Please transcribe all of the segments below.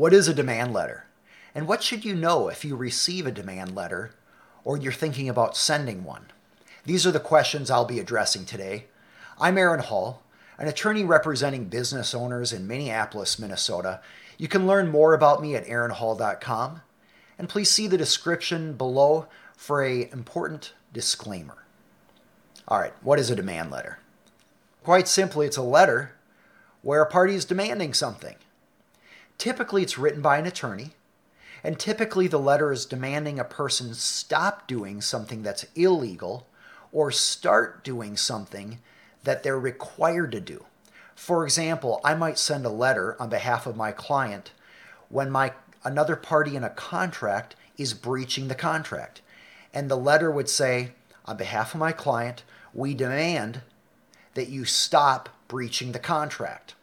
What is a demand letter? And what should you know if you receive a demand letter or you're thinking about sending one? These are the questions I'll be addressing today. I'm Aaron Hall, an attorney representing business owners in Minneapolis, Minnesota. You can learn more about me at aaronhall.com, and please see the description below for a important disclaimer. All right, what is a demand letter? Quite simply, it's a letter where a party is demanding something. Typically, it's written by an attorney, and typically the letter is demanding a person stop doing something that's illegal or start doing something that they're required to do. For example, I might send a letter on behalf of my client when my another party in a contract is breaching the contract. And the letter would say, on behalf of my client, we demand that you stop breaching the contract.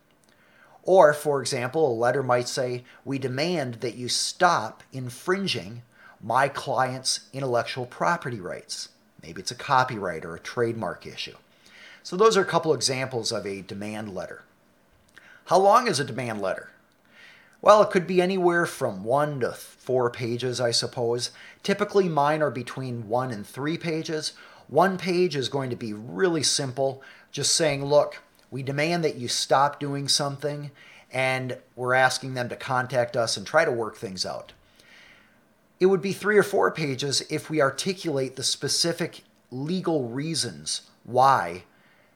Or, for example, a letter might say, We demand that you stop infringing my client's intellectual property rights. Maybe it's a copyright or a trademark issue. So, those are a couple examples of a demand letter. How long is a demand letter? Well, it could be anywhere from one to four pages, I suppose. Typically, mine are between one and three pages. One page is going to be really simple, just saying, look, we demand that you stop doing something, and we're asking them to contact us and try to work things out. It would be three or four pages if we articulate the specific legal reasons why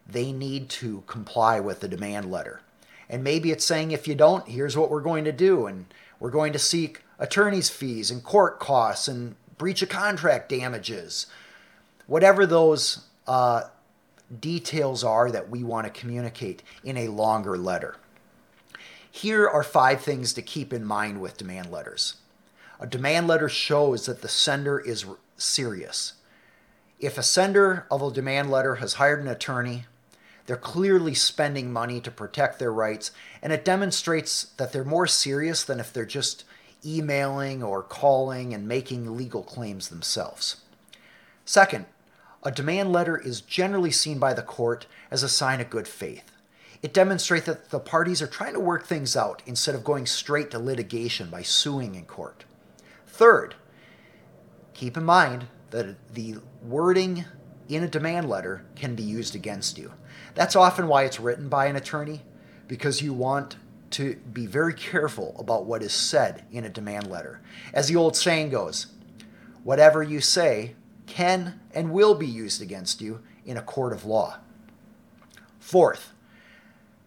they need to comply with the demand letter. And maybe it's saying, if you don't, here's what we're going to do. And we're going to seek attorney's fees and court costs and breach of contract damages. Whatever those uh, details are that we want to communicate in a longer letter. Here are five things to keep in mind with demand letters. A demand letter shows that the sender is serious. If a sender of a demand letter has hired an attorney, they're clearly spending money to protect their rights, and it demonstrates that they're more serious than if they're just emailing or calling and making legal claims themselves. Second, a demand letter is generally seen by the court as a sign of good faith. It demonstrates that the parties are trying to work things out instead of going straight to litigation by suing in court. Third, keep in mind that the wording in a demand letter can be used against you. That's often why it's written by an attorney, because you want to be very careful about what is said in a demand letter. As the old saying goes, whatever you say can and will be used against you in a court of law. Fourth,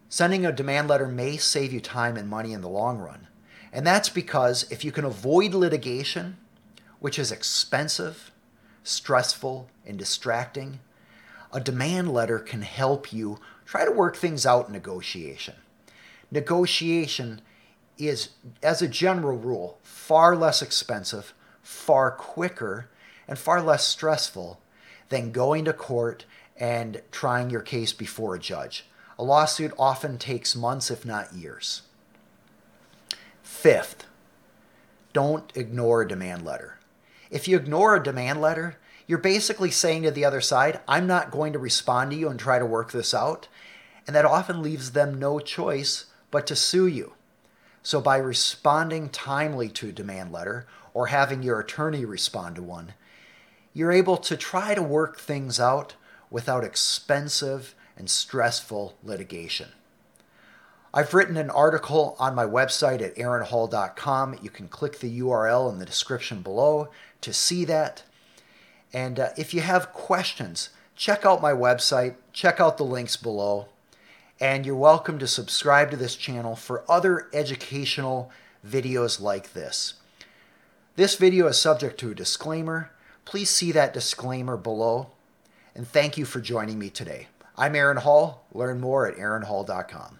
sending a demand letter may save you time and money in the long run. And that's because if you can avoid litigation, which is expensive, stressful, and distracting, a demand letter can help you try to work things out in negotiation. Negotiation is, as a general rule, far less expensive, far quicker, and far less stressful than going to court and trying your case before a judge. A lawsuit often takes months, if not years. Fifth, don't ignore a demand letter. If you ignore a demand letter, you're basically saying to the other side, I'm not going to respond to you and try to work this out. And that often leaves them no choice but to sue you. So by responding timely to a demand letter or having your attorney respond to one, you're able to try to work things out without expensive and stressful litigation. I've written an article on my website at aaronhall.com. You can click the URL in the description below to see that. And uh, if you have questions, check out my website, check out the links below, and you're welcome to subscribe to this channel for other educational videos like this. This video is subject to a disclaimer. Please see that disclaimer below. And thank you for joining me today. I'm Aaron Hall. Learn more at aaronhall.com.